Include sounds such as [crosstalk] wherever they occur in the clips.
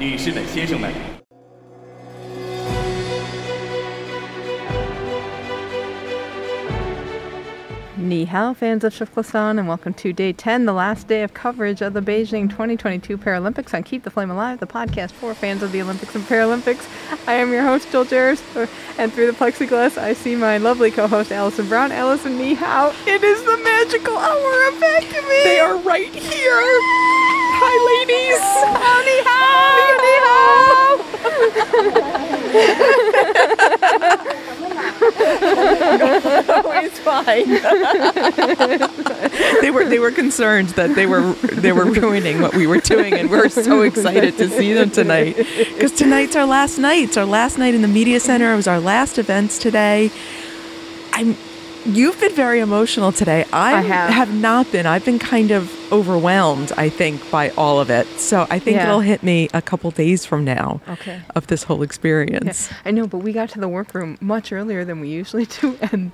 你是哪先生呢？Ni hao, fans of Shuklastan, and welcome to day 10, the last day of coverage of the Beijing 2022 Paralympics on Keep the Flame Alive, the podcast for fans of the Olympics and Paralympics. I am your host, Jill Jaracz, and through the plexiglass, I see my lovely co host, Allison Brown. Allison, ni hao, it is the magical hour of vacuuming! They are right here! Hi, ladies. Oh, it's fine. They were they were concerned that they were they were ruining what we were doing, and we're so excited to see them tonight because tonight's our last night. It's our last night in the media center. It was our last events today. I'm. You've been very emotional today. I, have. not been. I've been kind of overwhelmed. I think by all of it. So I think Yeah. it'll hit me a couple days from now. Okay. Of this whole experience. I know, but we got to the workroom much earlier than we usually do, and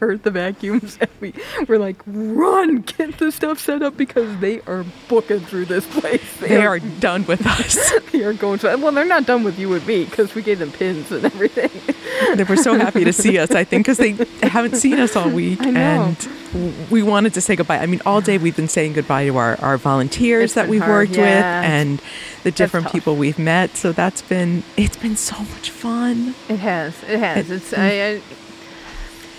heard the vacuums, and we were like, "Run, get the stuff set up because they are booking through this place. They are done with us. [laughs] they are going to. Well, they're not done with you and me because we gave them pins and everything. they were so happy to see us, I think, because they haven't seen us all week. And we wanted to say goodbye. I mean, all day we've been saying goodbye to our, our volunteers It's that we've hard, worked yeah. with and the different people we've met. So that's been, it's been so much fun. It has. It has. It's. I, I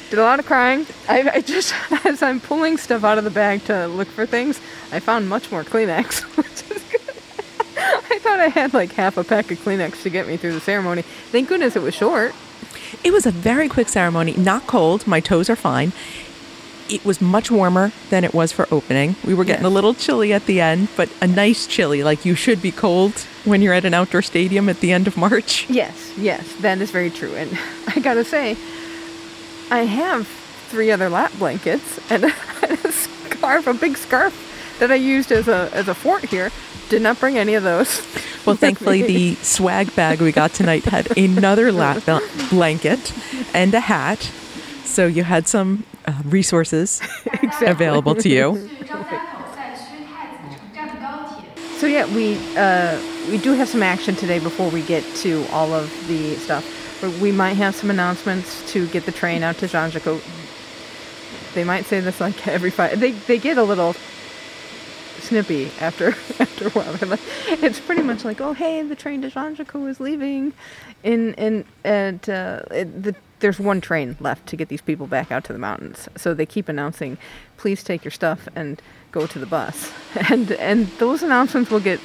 did a lot of crying. I, I just [laughs] as I'm pulling stuff out of the bag to look for things, I found much more Kleenex, [laughs] which is good. [laughs] I thought I had like half a pack of Kleenex to get me through the ceremony. Thank goodness it was short. It was a very quick ceremony, not cold. My toes are fine. It was much warmer than it was for opening. We were getting Yes. a little chilly at the end, but a nice chilly, like you should be cold when you're at an outdoor stadium at the end of March. Yes, yes, that is very true. And I gotta say, I have three other lap blankets and [laughs] a, scarf, a big scarf that I used as a as a fort here. Did not bring any of those. [laughs] Well, thankfully, the swag bag we got tonight had another [laughs] lap blanket and a hat, so you had some uh, resources exactly. available to you. So yeah, we uh, we do have some action today before we get to all of the stuff. We might have some announcements to get the train out to Zhangjiakou. They might say this like every five. They they get a little snippy after [laughs] after a while. It's pretty much like, oh hey, the train to Zhangjiakou is leaving, in in and uh, it, the, there's one train left to get these people back out to the mountains. So they keep announcing, please take your stuff and go to the bus, [laughs] and and those announcements will get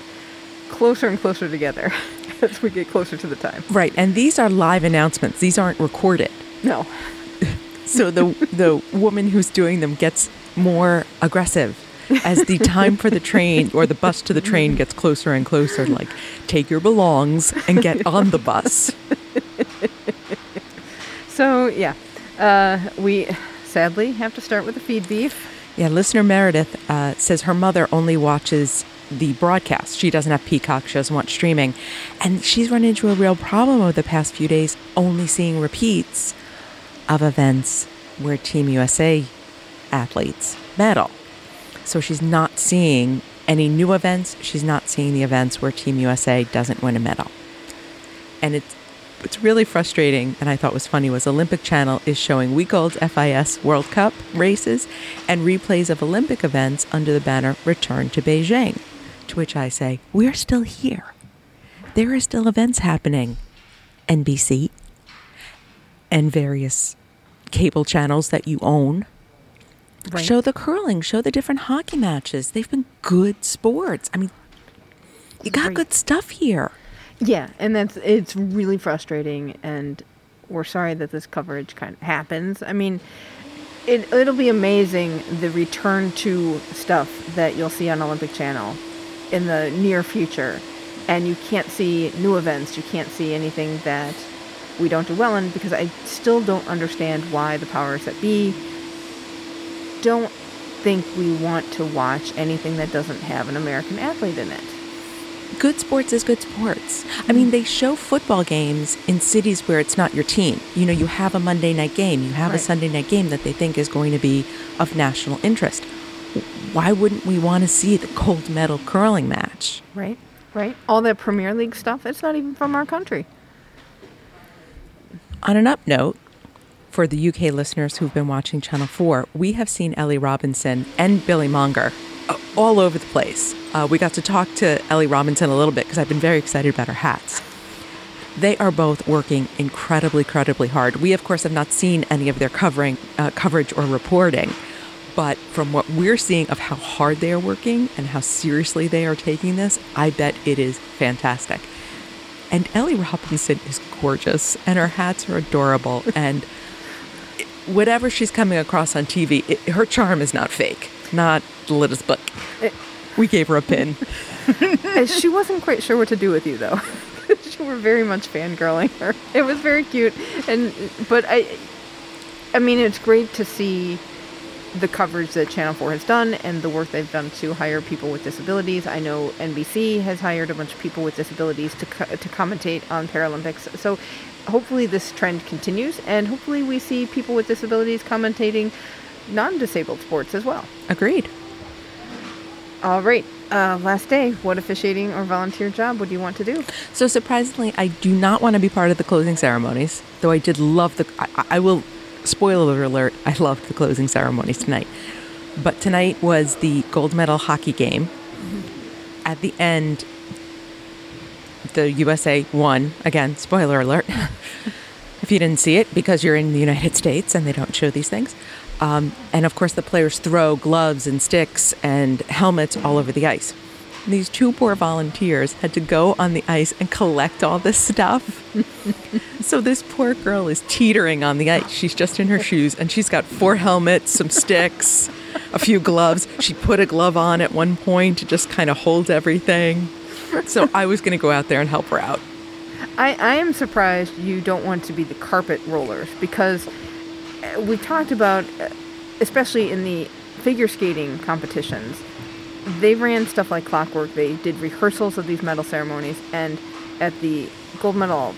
closer and closer together [laughs] as we get closer to the time. Right, and these are live announcements. These aren't recorded. No, [laughs] So the the woman who's doing them gets more aggressive as the time for the train or the bus to the train gets closer and closer. Like, take your belongs and get on the bus. [laughs] so yeah, uh, we sadly have to start with the feed beef. Yeah, listener Meredith uh, says her mother only watches the broadcast. She doesn't have Peacock. She doesn't watch streaming. And she's run into a real problem over the past few days, only seeing repeats of events where Team USA athletes medal. So she's not seeing any new events. She's not seeing the events where Team USA doesn't win a medal. And it's what's really frustrating and I thought was funny was Olympic Channel is showing week old FIS World Cup races and replays of Olympic events under the banner Return to Beijing. To which I say, We're still here. There are still events happening. NBC and various cable channels that you own. Right. Show the curling, show the different hockey matches. They've been good sports. I mean, you got Right. good stuff here. Yeah, and that's it's really frustrating, and we're sorry that this coverage kind of happens. I mean, it it'll be amazing the return to stuff that you'll see on Olympic Channel in the near future, and you can't see new events. You can't see anything that we don't do well in because I still don't understand why the powers that be don't think we want to watch anything that doesn't have an American athlete in it. good sports is good sports. I mean, they show football games in cities where it's not your team. You know, you have a Monday night game, you have Right. a Sunday night game that they think is going to be of national interest. Why wouldn't we want to see the gold medal curling match? Right? right? All that Premier League stuff, it's not even from our country. On an up note, for the UK listeners who've been watching Channel 4, we have seen Ellie Robinson and Billy Monger uh, all over the place. Uh, we got to talk to Ellie Robinson a little bit because I've been very excited about her hats. They are both working incredibly, incredibly hard. We, of course, have not seen any of their covering, uh, coverage or reporting, but from what we're seeing of how hard they are working and how seriously they are taking this, I bet it is fantastic. And Ellie Robinson is gorgeous, and her hats are adorable. [laughs] And whatever she's coming across on TV, it, her charm is not fake, not Litta's book. Eh. We gave her a pin. [laughs] [laughs] She wasn't quite sure what to do with you, though. you were very much fangirling her. It was very cute, and but I, I mean, it's great to see the coverage that Channel 4 has done and the work they've done to hire people with disabilities. I know NBC has hired a bunch of people with disabilities to co- to commentate on Paralympics. So hopefully this trend continues, and hopefully we see people with disabilities commentating non-disabled sports as well. Agreed. All right. Uh, last day. What officiating or volunteer job would you want to do? So surprisingly, I do not want to be part of the closing ceremonies, though I did love the. I, I will. Spoiler alert: I loved the closing ceremonies tonight. But tonight was the gold medal hockey game. At the end, the USA won again. Spoiler alert. [laughs] if you didn't see it, because you're in the United States and they don't show these things. Um, and of course, the players throw gloves and sticks and helmets all over the ice. These two poor volunteers had to go on the ice and collect all this stuff. [laughs] so this poor girl is teetering on the ice. She's just in her shoes and she's got four helmets, some sticks, a few gloves. She put a glove on at one point to just kind of hold everything. So I was going to go out there and help her out. I, I am surprised you don't want to be the carpet rollers because uh, we talked about, uh, especially in the figure skating competitions, they ran stuff like clockwork. They did rehearsals of these medal ceremonies, and at the gold medal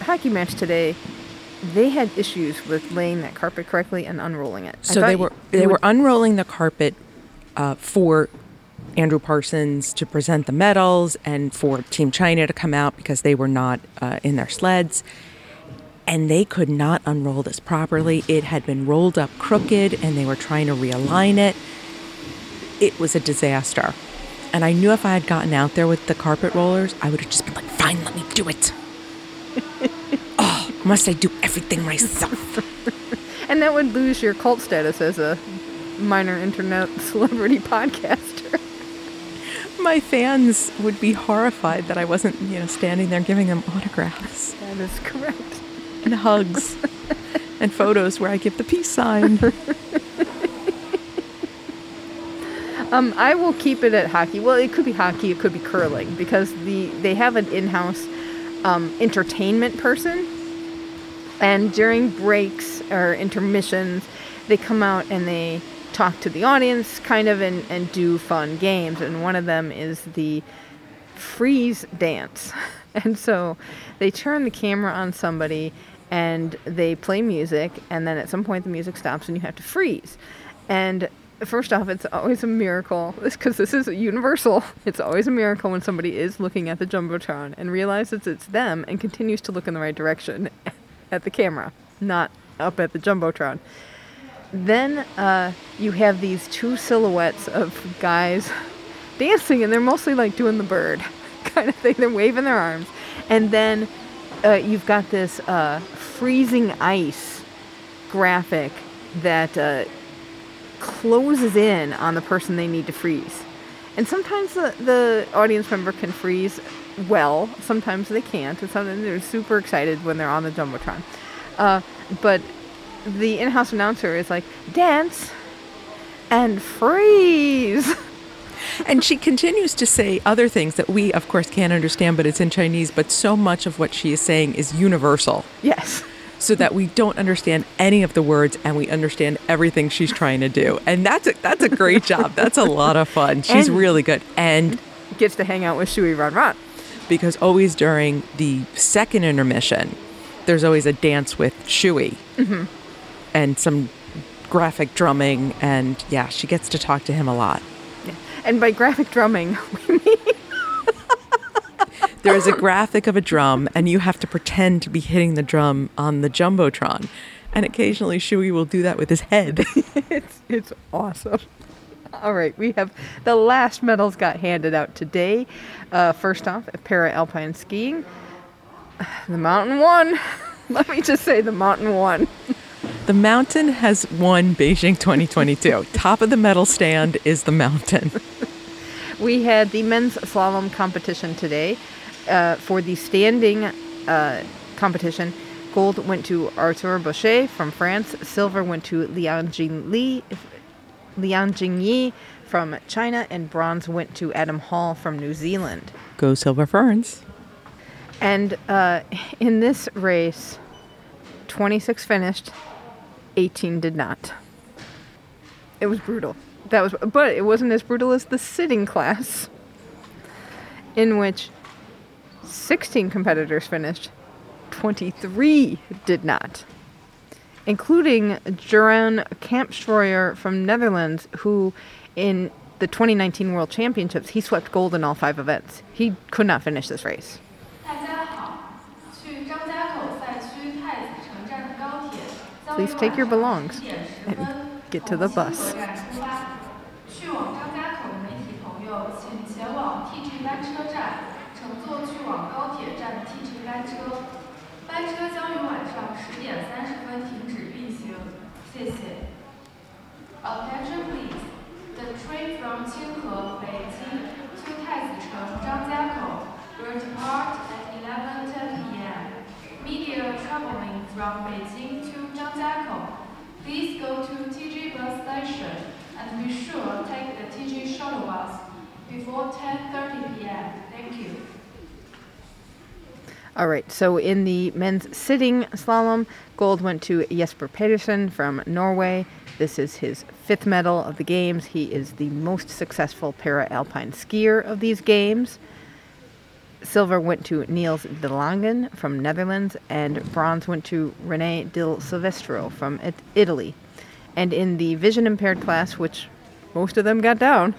hockey match today, they had issues with laying that carpet correctly and unrolling it. So they were you they were unrolling the carpet uh, for Andrew Parsons to present the medals and for Team China to come out because they were not uh, in their sleds. And they could not unroll this properly. It had been rolled up crooked and they were trying to realign it. It was a disaster. And I knew if I had gotten out there with the carpet rollers, I would have just been like, fine, let me do it. [laughs] oh, must I do everything myself? [laughs] and that would lose your cult status as a minor internet [laughs] celebrity podcaster. my fans would be horrified that I wasn't, you know, standing there giving them autographs That is correct. and hugs and photos where I give the peace sign. Um, I will keep it at hockey. Well, it could be hockey, it could be curling because the they have an in-house um, entertainment person, and during breaks or intermissions, they come out and they talk to the audience, kind of, and and do fun games. And one of them is the freeze dance. [laughs] And so they turn the camera on somebody and they play music, and then at some point the music stops and you have to freeze. And first off, it's always a miracle [laughs] because this is universal. It's always a miracle when somebody is looking at the Jumbotron and realizes it's them and continues to look in the right direction [laughs] at the camera, not up at the Jumbotron. Then uh, you have these two silhouettes of guys [laughs] dancing, and they're mostly like doing the bird kind of thing. They're waving their arms. And then uh, you've got this uh, freezing ice graphic that uh, closes in on the person they need to freeze. And sometimes the, the audience member can freeze well, sometimes they can't, and sometimes they're super excited when they're on the Jumbotron. Uh, but the in house announcer is like, dance and freeze. [laughs] and she continues to say other things that we, of course, can't understand, but it's in Chinese. But so much of what she is saying is universal, yes. So that we don't understand any of the words and we understand everything she's trying to do. And that's a, that's a great job. That's a lot of fun. She's And- really good. And Gets to hang out with Shuey Rhon Rhon. because always during the second intermission, there's always a dance with Shui mm-hmm. and some graphic drumming. And yeah, she gets to talk to him a lot. And by graphic drumming, [laughs] we mean [laughs] There is a graphic of a drum, and you have to pretend to be hitting the drum on the jumbotron. And occasionally, Shuey will do that with his head. [laughs] it's it's awesome. All right, we have the last medals got handed out today. Uh, first off, para alpine skiing. The mountain won. [laughs] Let me just say, the mountain won. the mountain has won Beijing 2022. Top of the medal stand is the mountain. [laughs] We had the men's slalom competition today. Uh, for the standing uh, competition, gold went to Arthur Bauchet from France. Silver went to Liang Jing Li, Liang Jingyi from China, and bronze went to Adam Hall from New Zealand. Go Silver Ferns. And uh, in this race, 26 finished, 18 did not. It was brutal. That was, but it wasn't as brutal as the sitting class, in which 16 competitors finished, 23 did not, including Jeroen Kampschreur from Netherlands, who in the 2019 World Championships, he swept gold in all five events. He could not finish this race. Please take your belongs and get to the bus. Attention please. The train from Qinghe, Beijing to Taizicheng, Zhangjiakou will depart at 11.10 p.m. Media traveling from Beijing to Zhangjiakou, please go to TG bus station and be sure take the TG shuttle bus before 10.30 p.m. Thank you. All right, so in the men's sitting slalom, gold went to Jesper Pedersen from Norway, this is his fifth medal of the games. He is the most successful para alpine skier of these games. Silver went to Niels de Langen from Netherlands, and bronze went to Rene De Silvestro from It- Italy. And in the vision impaired class, which most of them got down,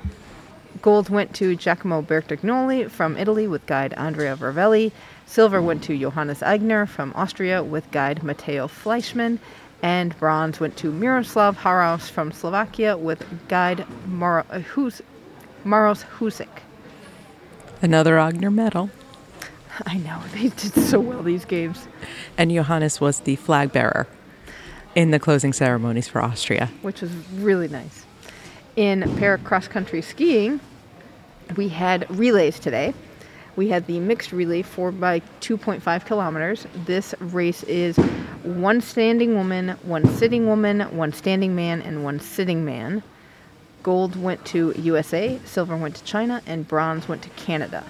Gold went to Giacomo Bertagnoli from Italy with guide Andrea Ravelli. Silver went to Johannes Aigner from Austria with guide Matteo Fleischmann. And bronze went to Miroslav Haraus from Slovakia with guide Mar- Hus- Maros Hudik. Another Aigner medal. [laughs] I know, they did so well these games, And Johannes was the flag bearer in the closing ceremonies for Austria. which was really nice. In para cross country skiing, we had relays today. We had the mixed relay 4 by 2.5 kilometers. This race is one standing woman, one sitting woman, one standing man, and one sitting man. Gold went to USA, silver went to China, and bronze went to Canada.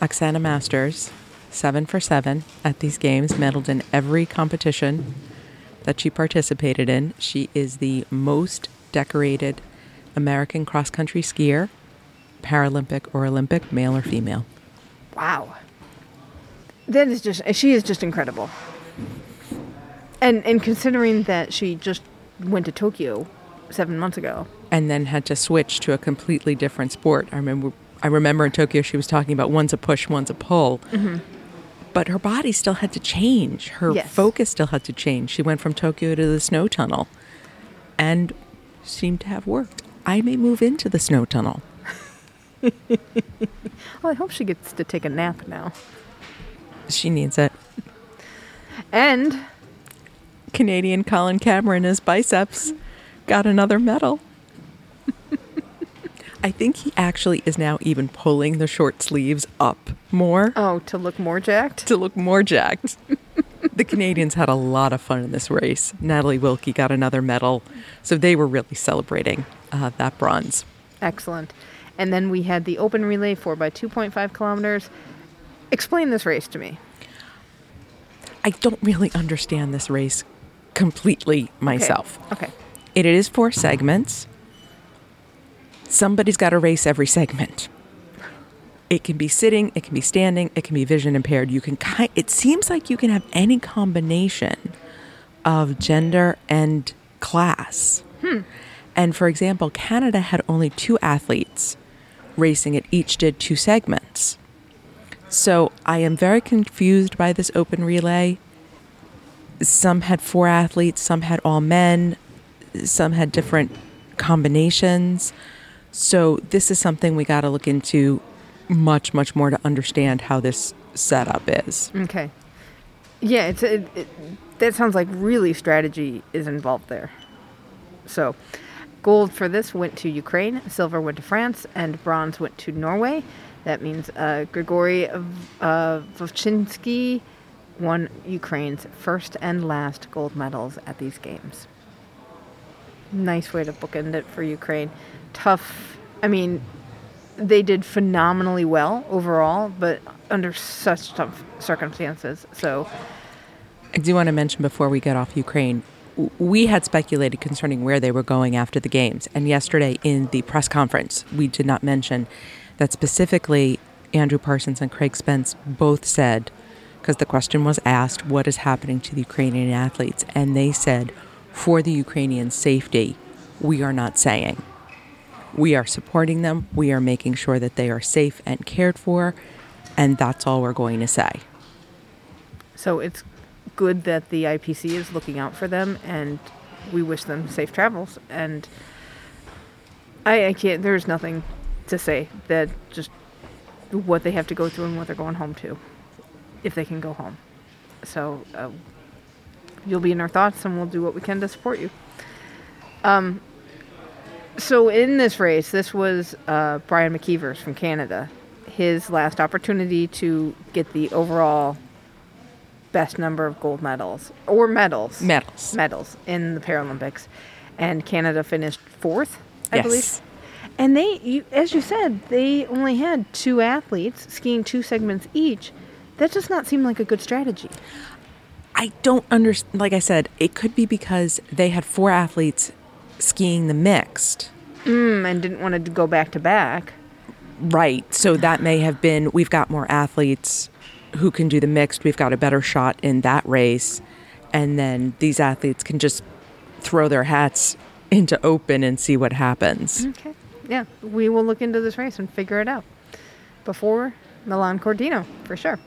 Oksana Masters, seven for seven at these games, medaled in every competition that she participated in. She is the most decorated American cross country skier, Paralympic or Olympic, male or female. Wow. That is just she is just incredible. And and considering that she just went to Tokyo 7 months ago. and then had to switch to a completely different sport. I remember I remember in Tokyo she was talking about one's a push, one's a pull. Mm-hmm But her body still had to change. Her Yes. focus still had to change. She went from Tokyo to the snow tunnel and seemed to have worked. I may move into the snow tunnel. Well, I hope she gets to take a nap now. She needs it. And Canadian Colin Cameron, his biceps, got another medal. I think he actually is now even pulling the short sleeves up more. oh, to look more jacked. to look more jacked. the Canadians had a lot of fun in this race. Natalie Wilkie got another medal, so they were really celebrating uh, that bronze. Excellent. And then we had the open relay 4 by 2.5 kilometers. Explain this race to me. I don't really understand this race completely myself. Okay. okay. It is four segments. Somebody's got to race every segment. It can be sitting, it can be standing, it can be vision impaired. You can ki- it seems like you can have any combination of gender and class. Hmm. And for example, Canada had only two athletes racing it each did two segments. So I am very confused by this open relay. Some had four athletes, some had all men, some had different combinations. So this is something we got to look into much, much more to understand how this setup is. Okay. Yeah, it's it, it, that sounds like really strategy is involved there. So, gold for this went to Ukraine, silver went to France, and bronze went to Norway. That means uh, Grigory uh, Vovchinsky won Ukraine's first and last gold medals at these games. Nice way to bookend it for Ukraine. Tough. I mean, they did phenomenally well overall, but under such tough circumstances. So, I do want to mention before we get off Ukraine, we had speculated concerning where they were going after the games. And yesterday in the press conference, we did not mention that specifically Andrew Parsons and Craig Spence both said, because the question was asked, what is happening to the Ukrainian athletes? And they said, for the Ukrainian safety, we are not saying. We are supporting them. We are making sure that they are safe and cared for. And that's all we're going to say. So it's good that the IPC is looking out for them, and we wish them safe travels. And I, I can't, there's nothing to say that just what they have to go through and what they're going home to, if they can go home. So uh, you'll be in our thoughts, and we'll do what we can to support you. Um, so in this race, this was uh, Brian McKeever's from Canada. His last opportunity to get the overall best number of gold medals or medals. Medals. Medals in the Paralympics. And Canada finished fourth, I Yes. believe. And they, you, as you said, they only had two athletes skiing two segments each. That does not seem like a good strategy. I don't understand. Like I said, it could be because they had four athletes skiing the mixed. Mm, and didn't want to go back to back. Right. So that may have been we've got more athletes who can do the mixed. We've got a better shot in that race. And then these athletes can just throw their hats [laughs] into open and see what happens. Okay. Yeah, we will look into this race and figure it out before Milan Cortina, for sure.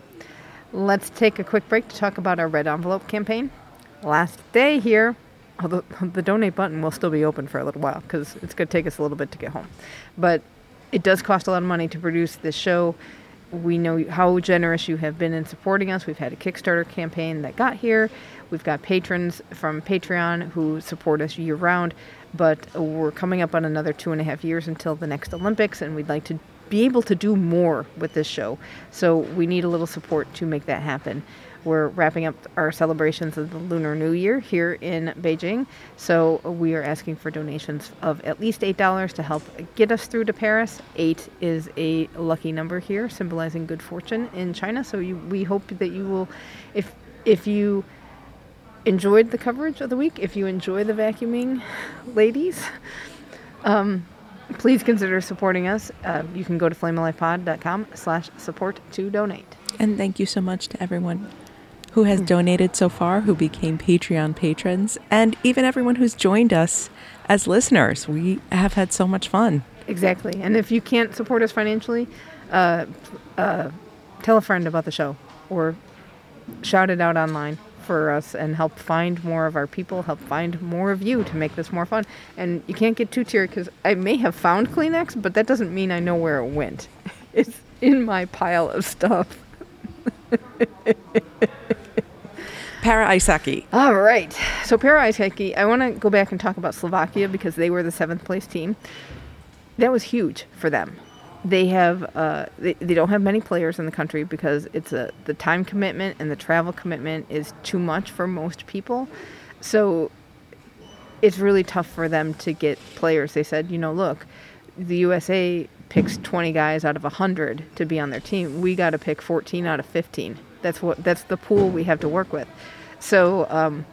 Let's take a quick break to talk about our red envelope campaign. Last day here, although [laughs] the donate button will still be open for a little while because it's going to take us a little bit to get home. But it does cost a lot of money to produce this show. We know how generous you have been in supporting us. We've had a Kickstarter campaign that got here. We've got patrons from Patreon who support us year round, but we're coming up on another two and a half years until the next Olympics, and we'd like to be able to do more with this show. So we need a little support to make that happen. We're wrapping up our celebrations of the Lunar New Year here in Beijing. So we are asking for donations of at least $8 to help get us through to Paris. Eight is a lucky number here, symbolizing good fortune in China. So you, we hope that you will, if, if you enjoyed the coverage of the week, if you enjoy the vacuuming ladies, um, please consider supporting us. Uh, you can go to flamealivepod.com slash support to donate. And thank you so much to everyone who has donated so far, who became Patreon patrons, and even everyone who's joined us as listeners. We have had so much fun. Exactly. And if you can't support us financially, uh, uh, tell a friend about the show or shout it out online for us and help find more of our people, help find more of you to make this more fun. And you can't get too tiered because I may have found Kleenex, but that doesn't mean I know where it went. [laughs] It's in my pile of stuff. [laughs] Para ice hockey. All right. So para ice I want to go back and talk about Slovakia because they were the seventh place team. That was huge for them. They have uh, they, they don't have many players in the country because it's a the time commitment and the travel commitment is too much for most people. So it's really tough for them to get players. They said, you know, look, the USA picks 20 guys out of 100 to be on their team. We got to pick 14 out of 15. That's what that's the pool we have to work with. So um,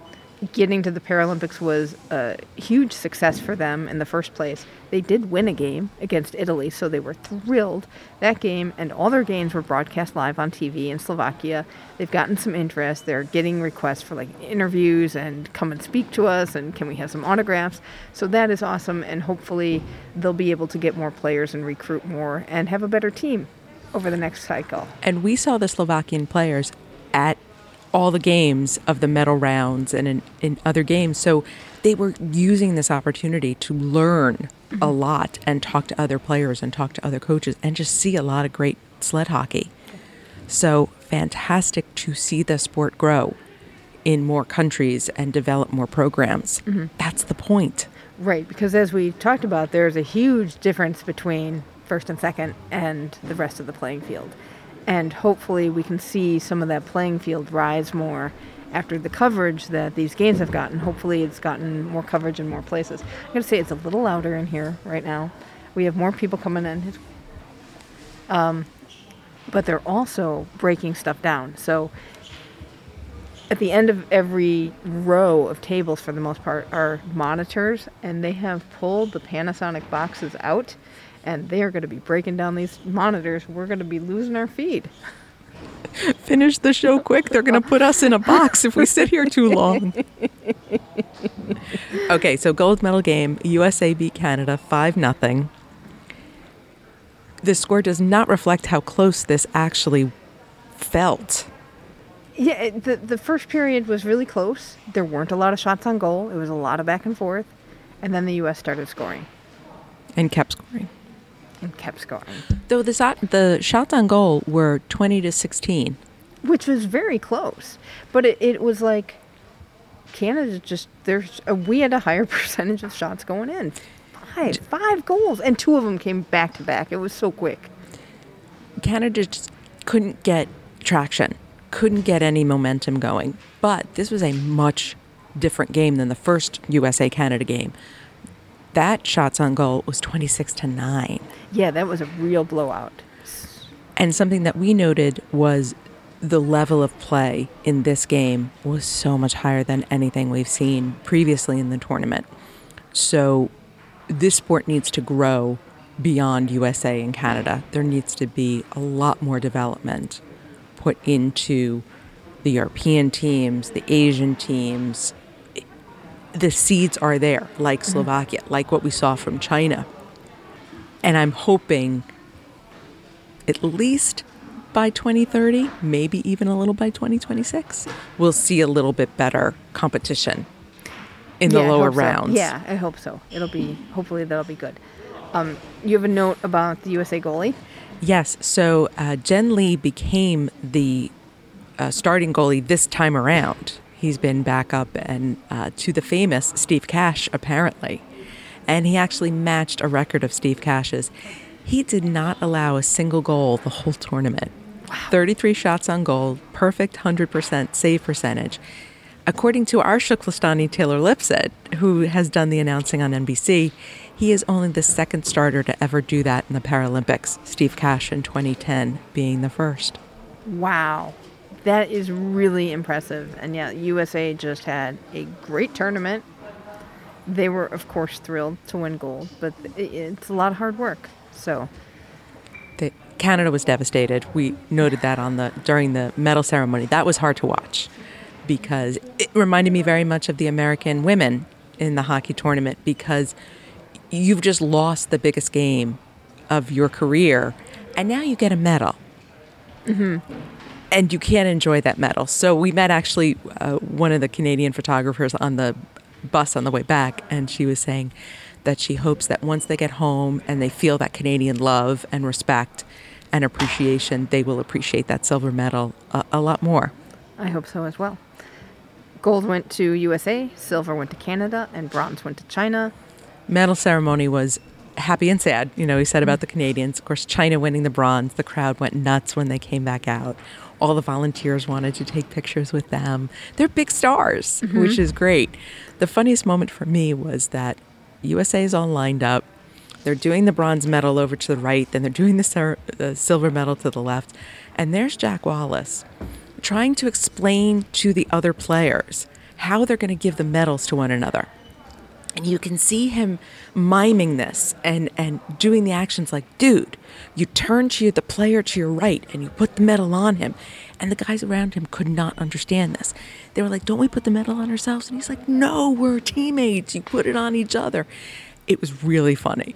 getting to the Paralympics was a huge success for them in the first place. They did win a game against Italy, so they were thrilled. That game and all their games were broadcast live on TV in Slovakia. They've gotten some interest. They're getting requests for like interviews and come and speak to us and can we have some autographs? So that is awesome and hopefully they'll be able to get more players and recruit more and have a better team. Over the next cycle. And we saw the Slovakian players at all the games of the medal rounds and in, in other games. So they were using this opportunity to learn a mm-hmm. lot and talk to other players and talk to other coaches and just see a lot of great sled hockey. So fantastic to see the sport grow in more countries and develop more programs. Mm-hmm. That's the point. Right, because as we talked about, there's a huge difference between first and second and the rest of the playing field. And hopefully, we can see some of that playing field rise more after the coverage that these games have gotten. Hopefully, it's gotten more coverage in more places. I'm to say it's a little louder in here right now. We have more people coming in. Um, but they're also breaking stuff down. So at the end of every row of tables, for the most part, are monitors, and they have pulled the Panasonic boxes out, and they are going to be breaking down these monitors. We're going to be losing our feed. [laughs] Finish the show quick. They're going to put us in a box if we sit here too long. [laughs] okay, so gold medal game. USA beat Canada 5 0. The score does not reflect how close this actually felt. Yeah, the the first period was really close. There weren't a lot of shots on goal. It was a lot of back and forth, and then the U.S. started scoring and kept scoring. And kept going. Though the, shot, the shots on goal were 20 to 16. which was very close. But it, it was like Canada just there's a, we had a higher [laughs] percentage of shots going in. Five, five goals, and two of them came back to back. It was so quick. Canada just couldn't get traction, couldn't get any momentum going. But this was a much different game than the first USA Canada game. That shots on goal was 26 to 9. Yeah, that was a real blowout. And something that we noted was the level of play in this game was so much higher than anything we've seen previously in the tournament. So this sport needs to grow beyond USA and Canada. There needs to be a lot more development put into the European teams, the Asian teams. The seeds are there, like Slovakia, like what we saw from China. And I'm hoping at least by 2030, maybe even a little by 2026, we'll see a little bit better competition in the Yeah, I lower hope so. rounds. Yeah, I hope so. It'll be hopefully that'll be good. Um, you have a note about the USA goalie. Yes. So uh, Jen Lee became the uh, starting goalie this time around. He's been back up and uh, to the famous Steve Cash, apparently. And he actually matched a record of Steve Cash's. He did not allow a single goal the whole tournament. Wow. 33 shots on goal, perfect 100% save percentage. According to our Shuklastani Taylor Lipsett, who has done the announcing on NBC, he is only the second starter to ever do that in the Paralympics, Steve Cash in 2010 being the first. Wow, that is really impressive. And yeah, USA just had a great tournament. They were, of course, thrilled to win gold, but it's a lot of hard work. So The, Canada was devastated. We noted that on the during the medal ceremony. That was hard to watch because it reminded me very much of the American women in the hockey tournament because you've just lost the biggest game of your career and now you get a medal. Mm-hmm. And you can't enjoy that medal. So we met actually uh, one of the Canadian photographers on the bus on the way back, and she was saying that she hopes that once they get home and they feel that Canadian love and respect and appreciation, they will appreciate that silver medal a, a lot more. I hope so as well. Gold went to USA, silver went to Canada, and bronze went to China. Medal ceremony was happy and sad. You know, he said about the Canadians. Of course, China winning the bronze. The crowd went nuts when they came back out. All the volunteers wanted to take pictures with them. They're big stars, which is great. The funniest moment for me was that USA is all lined up. They're doing the bronze medal over to the right, then they're doing the cer- uh, silver medal to the left. And there's Jack Wallace trying to explain to the other players how they're going to give the medals to one another. And you can see him miming this and, and doing the actions like, dude, you turn to the player to your right and you put the medal on him. And the guys around him could not understand this. They were like, don't we put the medal on ourselves? And he's like, no, we're teammates. You put it on each other. It was really funny.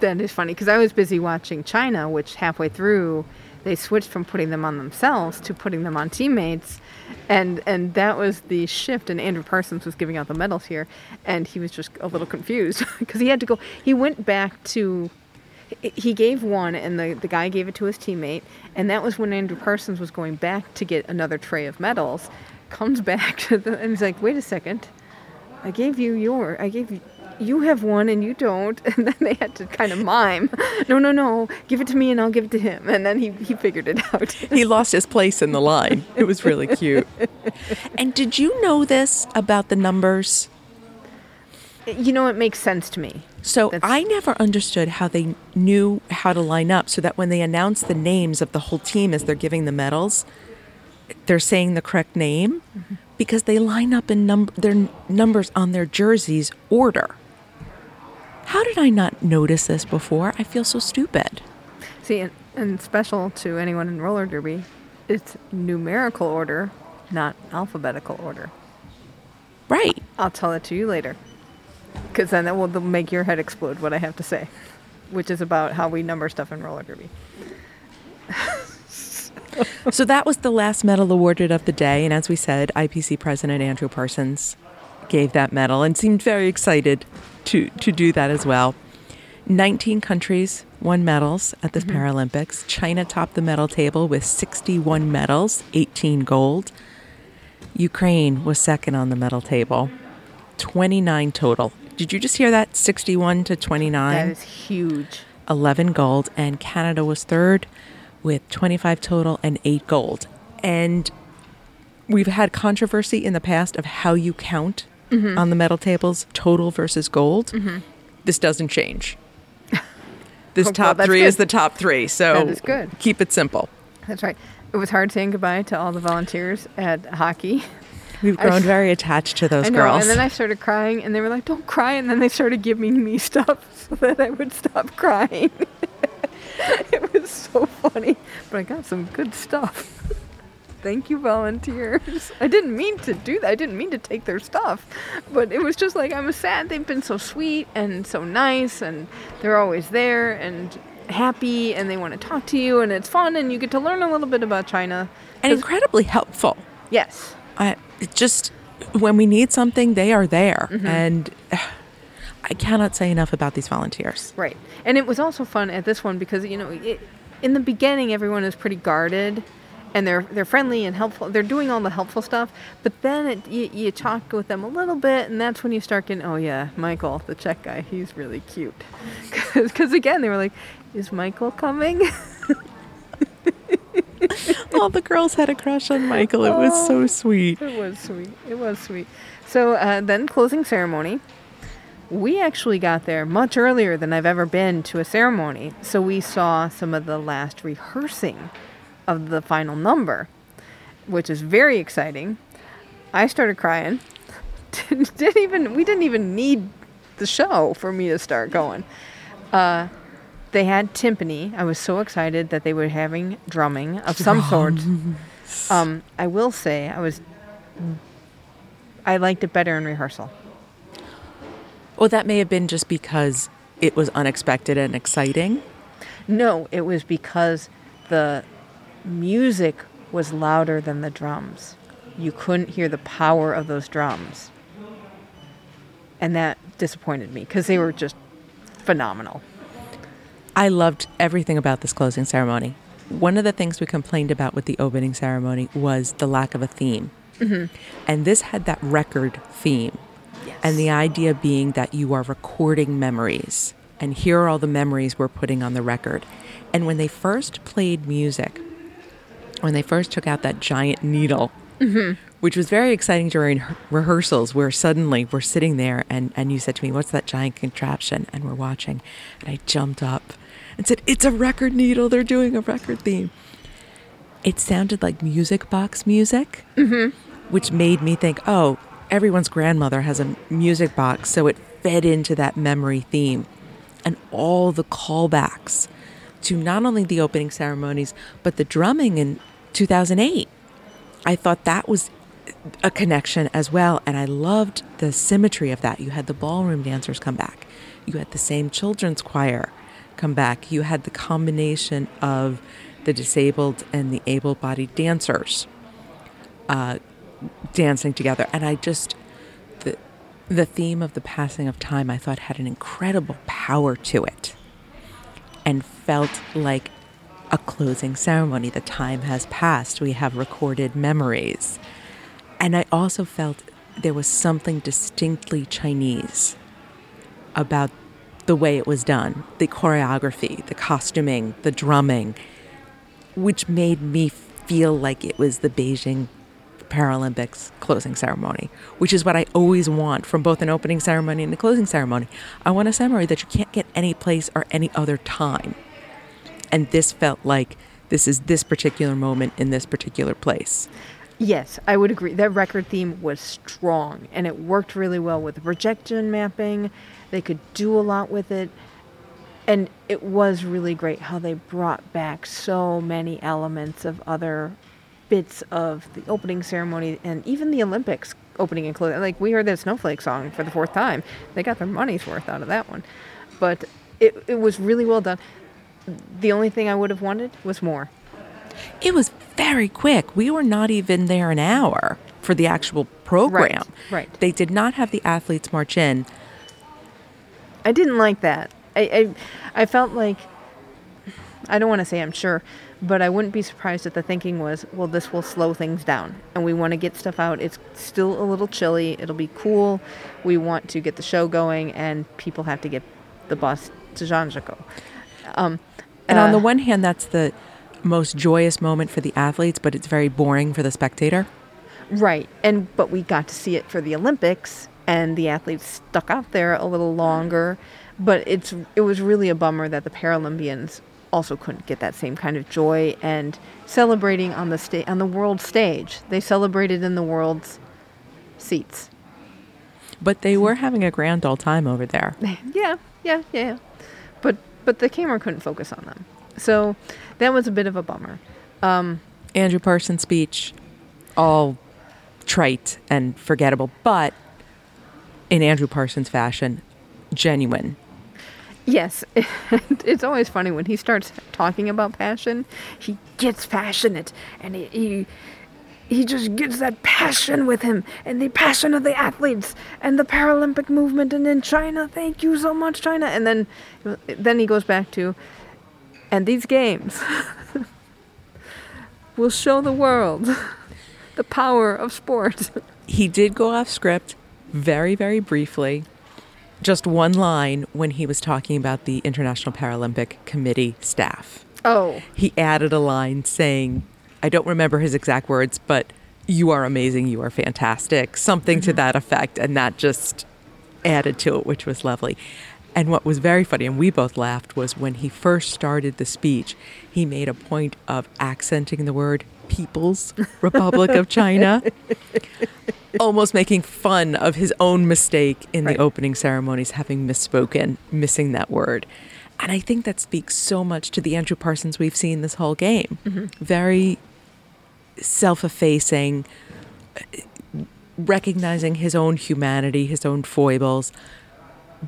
That is funny because I was busy watching China, which halfway through they switched from putting them on themselves to putting them on teammates, and and that was the shift. And Andrew Parsons was giving out the medals here, and he was just a little confused [laughs] because he had to go. He went back to. He gave one, and the, the guy gave it to his teammate, and that was when Andrew Parsons was going back to get another tray of medals. Comes [laughs] back to the, and he's like, "Wait a second, I gave you your, I gave you, have one and you don't. [laughs] And then they had to kind of mime, no, no, no, give it to me and I'll give it to him. And then he, he figured it out. [laughs] he lost his place in the line. It was really cute. [laughs] and did you know this about the numbers? you know, it makes sense to me. So That's- I never understood how they knew how to line up so that when they announce the names of the whole team as they're giving the medals, they're saying the correct name mm-hmm. because they line up in num- their numbers on their jerseys order. How did I not notice this before? I feel so stupid. See, and, and special to anyone in roller derby, it's numerical order, not alphabetical order. Right. I'll tell it to you later. Because then that will make your head explode what I have to say, which is about how we number stuff in roller derby. [laughs] so that was the last medal awarded of the day. And as we said, IPC President Andrew Parsons gave that medal and seemed very excited to, to do that as well. 19 countries won medals at this mm-hmm. Paralympics. China topped the medal table with 61 medals, 18 gold. Ukraine was second on the medal table, 29 total. Did you just hear that? 61 to 29. That is huge. 11 gold, and Canada was third with 25 total and 8 gold. And we've had controversy in the past of how you count Mm-hmm. on the medal tables, total versus gold. This doesn't change. [laughs] This Well, top three good. is the top three, so That is good. keep it simple. That's right. It was hard saying goodbye to all the volunteers at hockey. We've [laughs] I- grown very attached to those I know, girls. and then I started crying, and they were like, "Don't cry," and then they started giving me stuff [laughs] so that I would stop crying. it was so funny, but I got some good stuff. Thank you, volunteers. [laughs] I didn't mean to do that. I didn't mean to take their stuff, but it was just like I'm sad. They've been so sweet and so nice, and they're always there and happy, and they want to talk to you, and it's fun, and you get to learn a little bit about China. And incredibly helpful. yes, I it just when we need something, they are there, Mm-hmm. and [sighs] I cannot say enough about these volunteers. Right. And it was also fun at this one because you know, it, in the beginning everyone is pretty guarded and they're they're friendly and helpful. They're doing all the helpful stuff, but then it, you, you talk with them a little bit and that's when you start getting, "Oh yeah, Michael, the Czech guy, he's really cute." [laughs] Cuz again, they were like, "Is Michael coming?" [laughs] All the girls had a crush on Michael. It was Oh. so sweet. It was sweet. It was sweet. So uh, then closing ceremony. We actually got there much earlier than I've ever been to a ceremony. So we saw some of the last rehearsing of the final number, which is very exciting. I started crying. [laughs] didn't, even we didn't even need the show for me to start going. Uh, they had timpani. I was so excited that they were having drumming of some [laughs] sort. Um, I will say I was. I liked it better in rehearsal. Well, that may have been just because it was unexpected and exciting. No, it was because the music was louder than the drums. You couldn't hear the power of those drums. And that disappointed me because they were just phenomenal. I loved everything about this closing ceremony. One of the things we complained about with the opening ceremony was the lack of a theme. Mm-hmm. And this had that record theme. And the idea being that you are recording memories. And here are all the memories we're putting on the record. And when they first played music, when they first took out that giant needle, mm-hmm. which was very exciting during rehearsals, where suddenly we're sitting there and, and you said to me, What's that giant contraption? And we're watching. And I jumped up and said, It's a record needle. They're doing a record theme. It sounded like music box music, mm-hmm. which made me think, Oh, everyone's grandmother has a music box. So it fed into that memory theme. And all the callbacks to not only the opening ceremonies, but the drumming in 2008. I thought that was a connection as well. And I loved the symmetry of that. You had the ballroom dancers come back, you had the same children's choir come back, you had the combination of the disabled and the able bodied dancers uh, dancing together. And I just, the, the theme of the passing of time, I thought had an incredible power to it and felt like a closing ceremony. The time has passed. We have recorded memories. And I also felt there was something distinctly Chinese about the way it was done the choreography, the costuming, the drumming, which made me feel like it was the Beijing Paralympics closing ceremony, which is what I always want from both an opening ceremony and a closing ceremony. I want a ceremony that you can't get any place or any other time. And this felt like this is this particular moment in this particular place. Yes, I would agree. That record theme was strong and it worked really well with the projection mapping. They could do a lot with it. And it was really great how they brought back so many elements of other bits of the opening ceremony and even the Olympics opening and closing. Like we heard that snowflake song for the fourth time. They got their money's worth out of that one. But it, it was really well done. The only thing I would have wanted was more. It was very quick. We were not even there an hour for the actual program. Right, right. They did not have the athletes march in. I didn't like that. I, I, I felt like I don't want to say I'm sure, but I wouldn't be surprised if the thinking was, well, this will slow things down, and we want to get stuff out. It's still a little chilly. It'll be cool. We want to get the show going, and people have to get the bus to Zhangjiakou. Um, And on the uh, one hand, that's the most joyous moment for the athletes, but it's very boring for the spectator. Right. And but we got to see it for the Olympics and the athletes stuck out there a little longer, but it's it was really a bummer that the Paralympians also couldn't get that same kind of joy and celebrating on the sta- on the world stage. They celebrated in the world's seats. But they were having a grand old time over there. [laughs] Yeah, yeah, yeah. yeah. But but the camera couldn't focus on them. So that was a bit of a bummer. Um, Andrew Parsons' speech, all trite and forgettable, but in Andrew Parsons' fashion, genuine. Yes, [laughs] it's always funny when he starts talking about passion. He gets passionate, and he, he he just gets that passion with him, and the passion of the athletes, and the Paralympic movement, and in China. Thank you so much, China. And then then he goes back to, and these games [laughs] will show the world [laughs] the power of sport. He did go off script very, very briefly. Just one line when he was talking about the International Paralympic Committee staff. Oh, He added a line saying, I don't remember his exact words, but you are amazing, you are fantastic, something to mm-hmm. that effect. And that just added to it, which was lovely. And what was very funny, and we both laughed, was when he first started the speech, he made a point of accenting the word People's Republic of China, [laughs] almost making fun of his own mistake in Right. the opening ceremonies, having misspoken, missing that word. And I think that speaks so much to the Andrew Parsons we've seen this whole game. Mm-hmm. Very self effacing, recognizing his own humanity, his own foibles,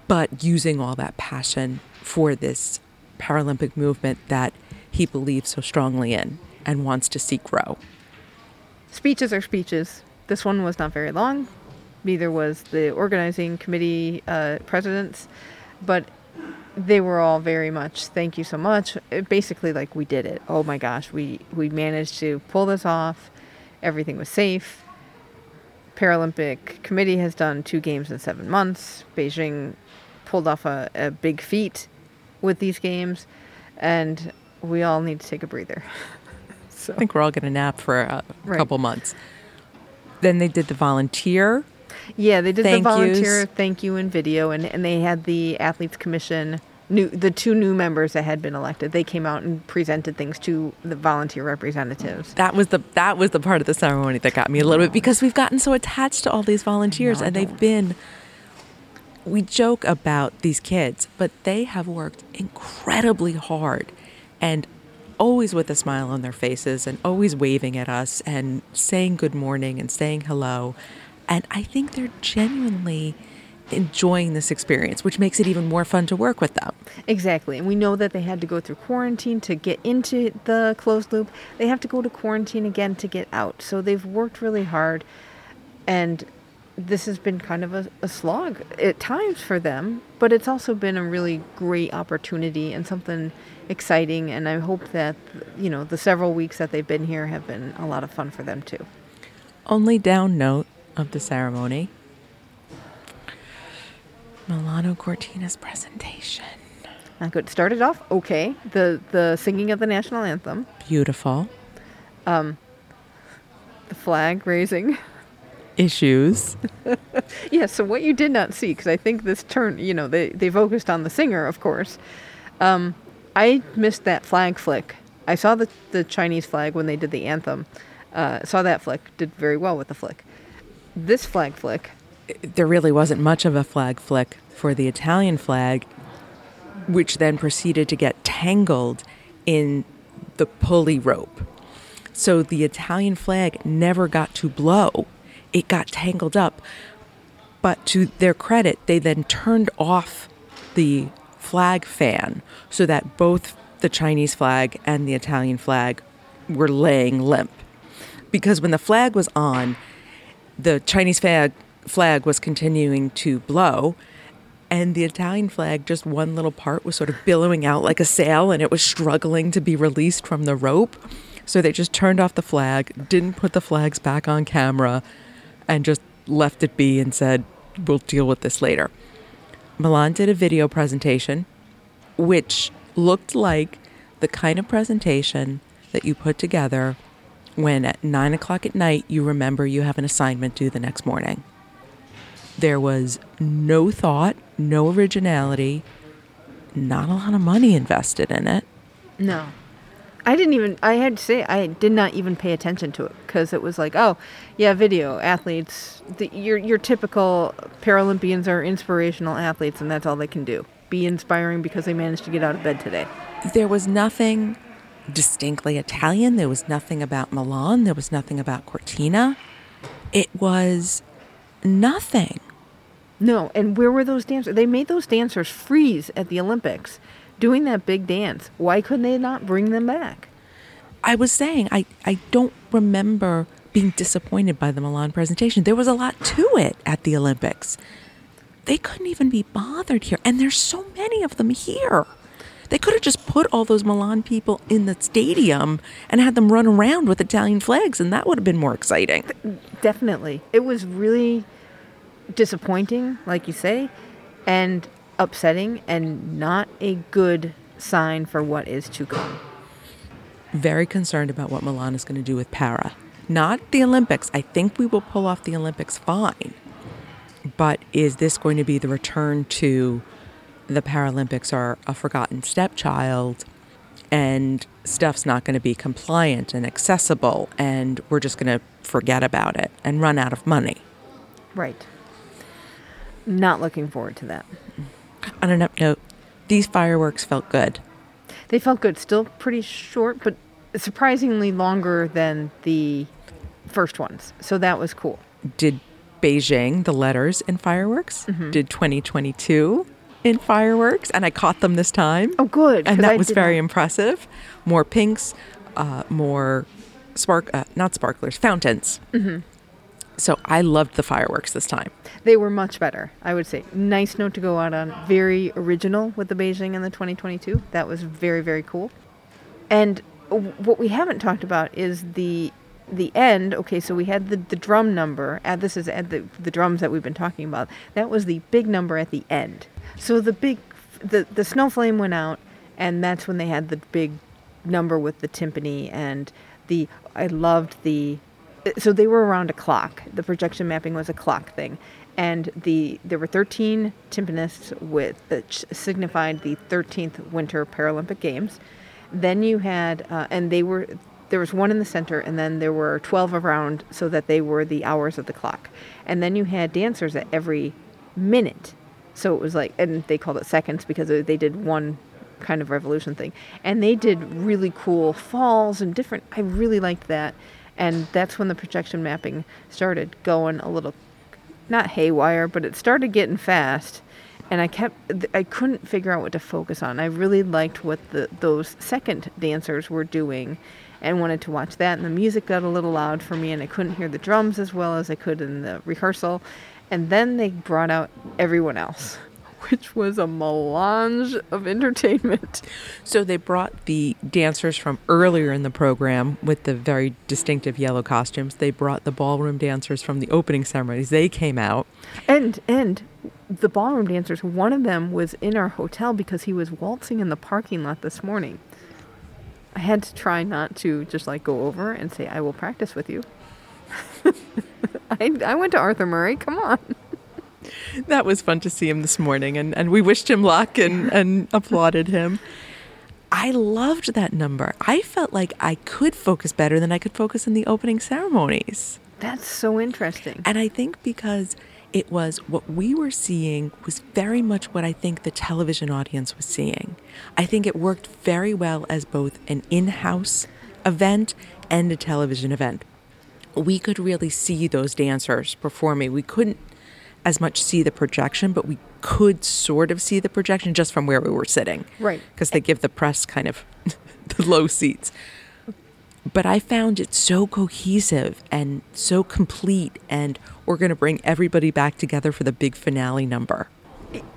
but using all that passion for this Paralympic movement that he believes so strongly in and wants to see grow. speeches are speeches. This one was not very long. Neither was the organizing committee uh, presidents, but they were all very much thank you so much. It basically, like we did it. Oh my gosh, we we managed to pull this off. Everything was safe. Paralympic committee has done two games in seven months. Beijing pulled off a, a big feat with these games, and we all need to take a breather. [laughs] so I think we're all going to nap for a Right. couple months. Then they did the volunteer. Yeah, they did Thank the volunteer yous. thank you in video, and, and they had the athletes commission. New the two new members that had been elected. They came out and presented things to the volunteer representatives. That was the that was the part of the ceremony that got me a little bit because we've gotten so attached to all these volunteers and they've been we joke about these kids, but they have worked incredibly hard and always with a smile on their faces and always waving at us and saying good morning and saying hello. And I think they're genuinely enjoying this experience, which makes it even more fun to work with them. Exactly. And we know that they had to go through quarantine to get into the closed loop. They have to go to quarantine again to get out. So they've worked really hard. And this has been kind of a, a slog at times for them, but it's also been a really great opportunity and something exciting. And I hope that, you know, the several weeks that they've been here have been a lot of fun for them too. Only down note of the ceremony Milano Cortina's presentation. Not good. Started off okay. The the singing of the national anthem, Beautiful. Um, the flag raising. Issues. [laughs] Yeah, so what you did not see, because I think this turn, you know, they, they focused on the singer, of course. Um, I missed that flag flick. I saw the, the Chinese flag when they did the anthem. Uh, saw that flick, did very well with the flick. This flag flick, there really wasn't much of a flag flick for the Italian flag, which then proceeded to get tangled in the pulley rope. So the Italian flag never got to blow, it got tangled up. But to their credit, they then turned off the flag fan so that both the Chinese flag and the Italian flag were laying limp. Because when the flag was on, the Chinese flag flag was continuing to blow and the Italian flag just one little part was sort of billowing out like a sail and it was struggling to be released from the rope so they just turned off the flag didn't put the flags back on camera and just left it be and said we'll deal with this later Milan did a video presentation which looked like the kind of presentation that you put together when at nine o'clock at night you remember you have an assignment due the next morning. There was no thought, no originality, not a lot of money invested in it. no. I didn't even, I had to say, I did not even pay attention to it because it was like, oh, yeah, video, athletes, the, your, your typical Paralympians are inspirational athletes and that's all they can do. Be inspiring because they managed to get out of bed today. There was nothing distinctly Italian. There was nothing about Milan. There was nothing about Cortina. It was nothing. No, and where were those dancers? They made those dancers freeze at the Olympics doing that big dance. Why couldn't they not bring them back? I was saying, I, I don't remember being disappointed by the Milan presentation. There was a lot to it at the Olympics. They couldn't even be bothered here. And there's so many of them here. They could have just put all those Milan people in the stadium and had them run around with Italian flags, and that would have been more exciting. Definitely. It was really disappointing, like you say, and upsetting, and not a good sign for what is to come. Very concerned about what Milan is going to do with para. Not the Olympics. I think we will pull off the Olympics fine. But is this going to be the return to the Paralympics are a forgotten stepchild and stuff's not going to be compliant and accessible and we're just going to forget about it and run out of money? Right. Not looking forward to that. On an up note, these fireworks felt good. They felt good. Still pretty short, but surprisingly longer than the first ones. So that was cool. Did Beijing, the letters in fireworks, did 2022 in fireworks, and I caught them this time. Oh, good. And that I was very impressive. More pinks, uh, more spark, uh, not sparklers, fountains. Mm-hmm. So I loved the fireworks this time. They were much better, I would say. Nice note to go out on. Very original with the Beijing and the 2022. That was very, very cool. And what we haven't talked about is the the end. Okay, so we had the, the drum number. This is at the the drums that we've been talking about. That was the big number at the end. So the big the the snow flame went out, and that's when they had the big number with the timpani and the. I loved the so they were around a clock. The projection mapping was a clock thing, and the there were 13 timpanists with that signified the 13th Winter Paralympic Games. Then you had, uh, and they were there was one in the center, and then there were 12 around, so that they were the hours of the clock. And then you had dancers at every minute, so it was like, and they called it seconds because they did one kind of revolution thing, and they did really cool falls and different. I really liked that and that's when the projection mapping started going a little not haywire, but it started getting fast, and I kept I couldn't figure out what to focus on. I really liked what the those second dancers were doing, and wanted to watch that. And the music got a little loud for me, and I couldn't hear the drums as well as I could in the rehearsal. And then they brought out everyone else, [laughs] which was a melange of entertainment. So they brought the dancers from earlier in the program with the very distinctive yellow costumes. They brought the ballroom dancers from the opening ceremonies. They came out. And and the ballroom dancers, one of them was in our hotel because he was waltzing in the parking lot this morning. I had to try not to just like go over and say, I will practice with you. [laughs] I, I went to Arthur Murray. Come on. That was fun to see him this morning, and, and we wished him luck and, and applauded him. I loved that number. I felt like I could focus better than I could focus in the opening ceremonies. That's so interesting. And I think because it was what we were seeing was very much what I think the television audience was seeing. I think it worked very well as both an in house event and a television event. We could really see those dancers performing. We couldn't as much see the projection, but we could sort of see the projection just from where we were sitting. Right. Because they give the press kind of [laughs] the low seats but I found it so cohesive and so complete, and we're going to bring everybody back together for the big finale number.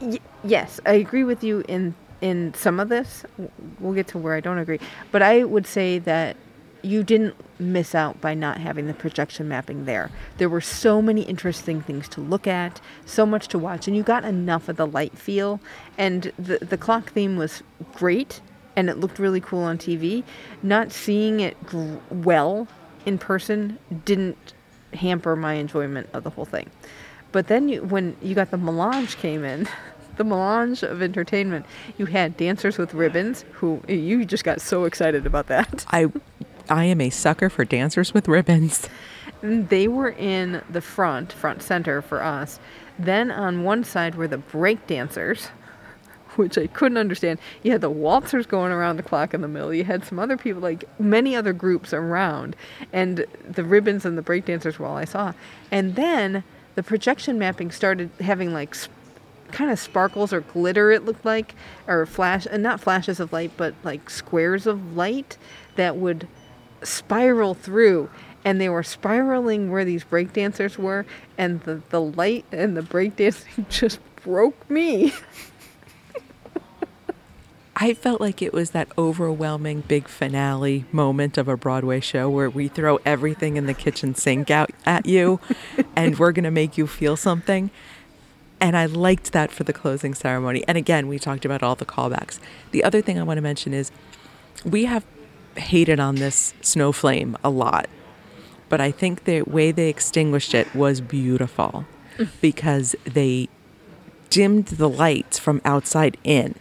Y- yes, I agree with you in in some of this. We'll get to where I don't agree, but I would say that you didn't miss out by not having the projection mapping there. There were so many interesting things to look at, so much to watch, and you got enough of the light feel. And the the clock theme was great, and it looked really cool on TV. Not seeing it gr- well in person didn't hamper my enjoyment of the whole thing. But then you, when you got the melange came in, [laughs] the melange of entertainment, you had dancers with ribbons who you just got so excited about that. I, I am a sucker for dancers with ribbons. They were in the front, front center for us. Then on one side were the break dancers, which I couldn't understand. You had the waltzers going around the clock in the middle. You had some other people, like many other groups around, and the ribbons and the break dancers were all I saw. And then the projection mapping started having like kind of sparkles or glitter. It looked like, or flash, and not flashes of light, but like squares of light that would spiral through and they were spiraling where these breakdancers were and the, the light and the breakdancing [laughs] just broke me I felt like it was that overwhelming big finale moment of a Broadway show where we throw everything in the kitchen sink out at you [laughs] and we're going to make you feel something. And I liked that for the closing ceremony. And again, we talked about all the callbacks. The other thing I want to mention is we have hated on this snow flame a lot, but I think the way they extinguished it was beautiful because they dimmed the lights from outside in.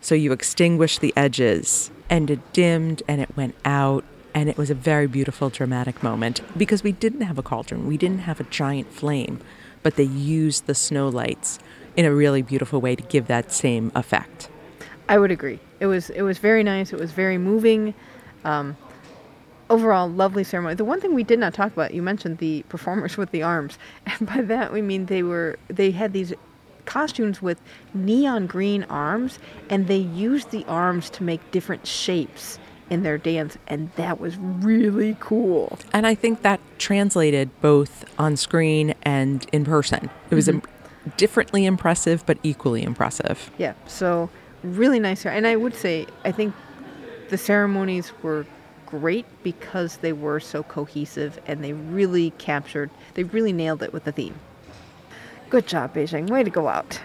So you extinguished the edges and it dimmed and it went out. And it was a very beautiful, dramatic moment because we didn't have a cauldron. We didn't have a giant flame, but they used the snow lights in a really beautiful way to give that same effect. i would agree it was it was very nice it was very moving um, overall lovely ceremony the one thing we did not talk about you mentioned the performers [laughs] with the arms and by that we mean they were they had these costumes with neon green arms and they used the arms to make different shapes in their dance and that was really cool And I think that translated both on screen and in person. It was im- differently impressive, but equally impressive. Yeah, so really nice. And I would say, I think the ceremonies were great because they were so cohesive and they really captured, they really nailed it with the theme. Good job, Beijing. Way to go out.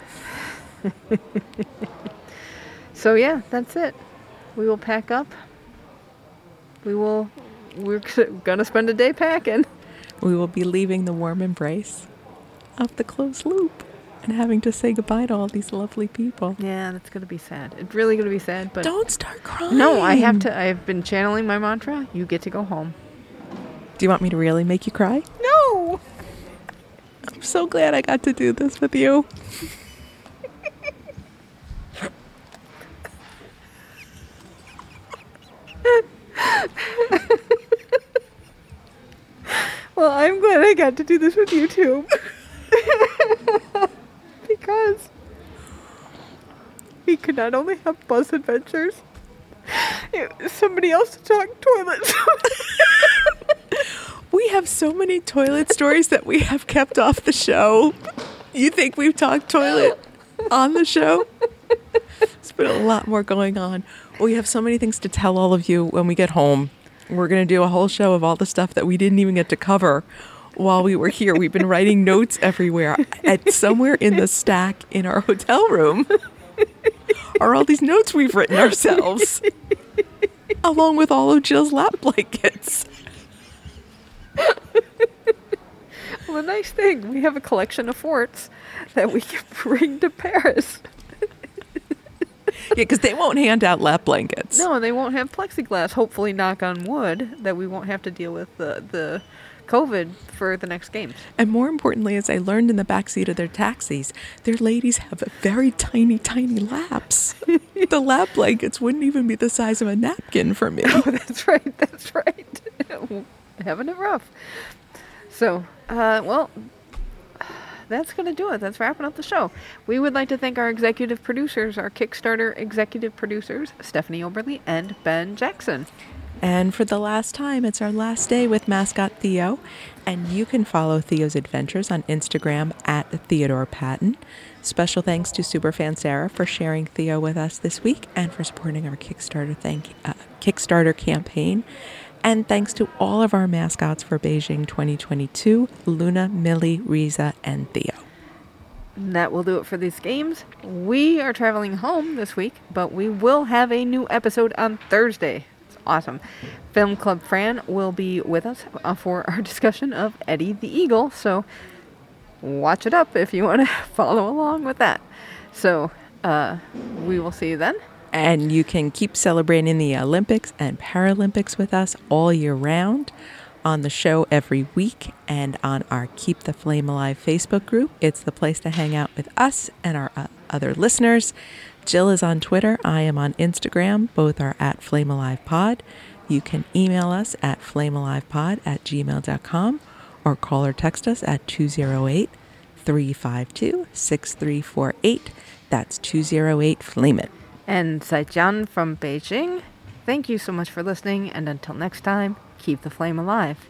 [laughs] so, yeah, that's it. We will pack up. We will, we're going to spend a day packing. We will be leaving the warm embrace of the closed loop and having to say goodbye to all these lovely people. Yeah, that's to be sad. It's really to be sad, but. Don't start crying. No, I have to. I've been channeling my mantra. You get to go home. Do you want me to really make you cry? No. I'm so glad I got to do this with you. [laughs] Well, I'm glad I got to do this with you too. [laughs] not only have bus adventures, somebody else to talk toilets. [laughs] We have so many toilet stories that we have kept off the show. You think we've talked toilet on the show? There's been a lot more going on. We have so many things to tell all of you when we get home. We're going to do a whole show of all the stuff that we didn't even get to cover while we were here. We've been writing notes everywhere. At somewhere in the stack in our hotel room [laughs] are all these notes we've written ourselves, [laughs] along with all of Jill's lap blankets. [laughs] well, the nice thing, we have a collection of forts that we can bring to Paris. Yeah, because they won't hand out lap blankets. No, and they won't have plexiglass. Hopefully, knock on wood, that we won't have to deal with the the COVID for the next games. And more importantly, as I learned in the backseat of their taxis, their ladies have very tiny, tiny laps. [laughs] the lap blankets wouldn't even be the size of a napkin for me. Oh, that's right. That's right. [laughs] Having it rough. So, uh, well, that's going to do it. That's wrapping up the show. We would like to thank our executive producers, our Kickstarter executive producers, Stephanie Oberly and Ben Jackson. And for the last time, it's our last day with mascot Theo. And you can follow Theo's adventures on Instagram at Theodore Patton. Special thanks to Superfan Sarah for sharing Theo with us this week and for supporting our Kickstarter thank uh, Kickstarter campaign. And thanks to all of our mascots for Beijing 2022, Luna, Millie, Riza, and Theo. That will do it for these games. We are traveling home this week, but we will have a new episode on Thursday. Awesome. Film Club Fran will be with us uh, for our [laughs] discussion of Eddie the Eagle, so watch it up if you want to [laughs] follow along with that. So uh, we will see you then. And you can keep celebrating the Olympics and Paralympics with us all year round on the show every week and on our Keep the Flame Alive Facebook group. It's the place to hang out with us and our uh, other listeners. Jill is on Twitter. I am on Instagram. Both are at Flame Alive Pod. You can email us at flamealivepod at gmail.com or call or text us at 208 352 6348. That's 208 Flame It. And Saijian from Beijing, thank you so much for listening, and until next time, keep the flame alive.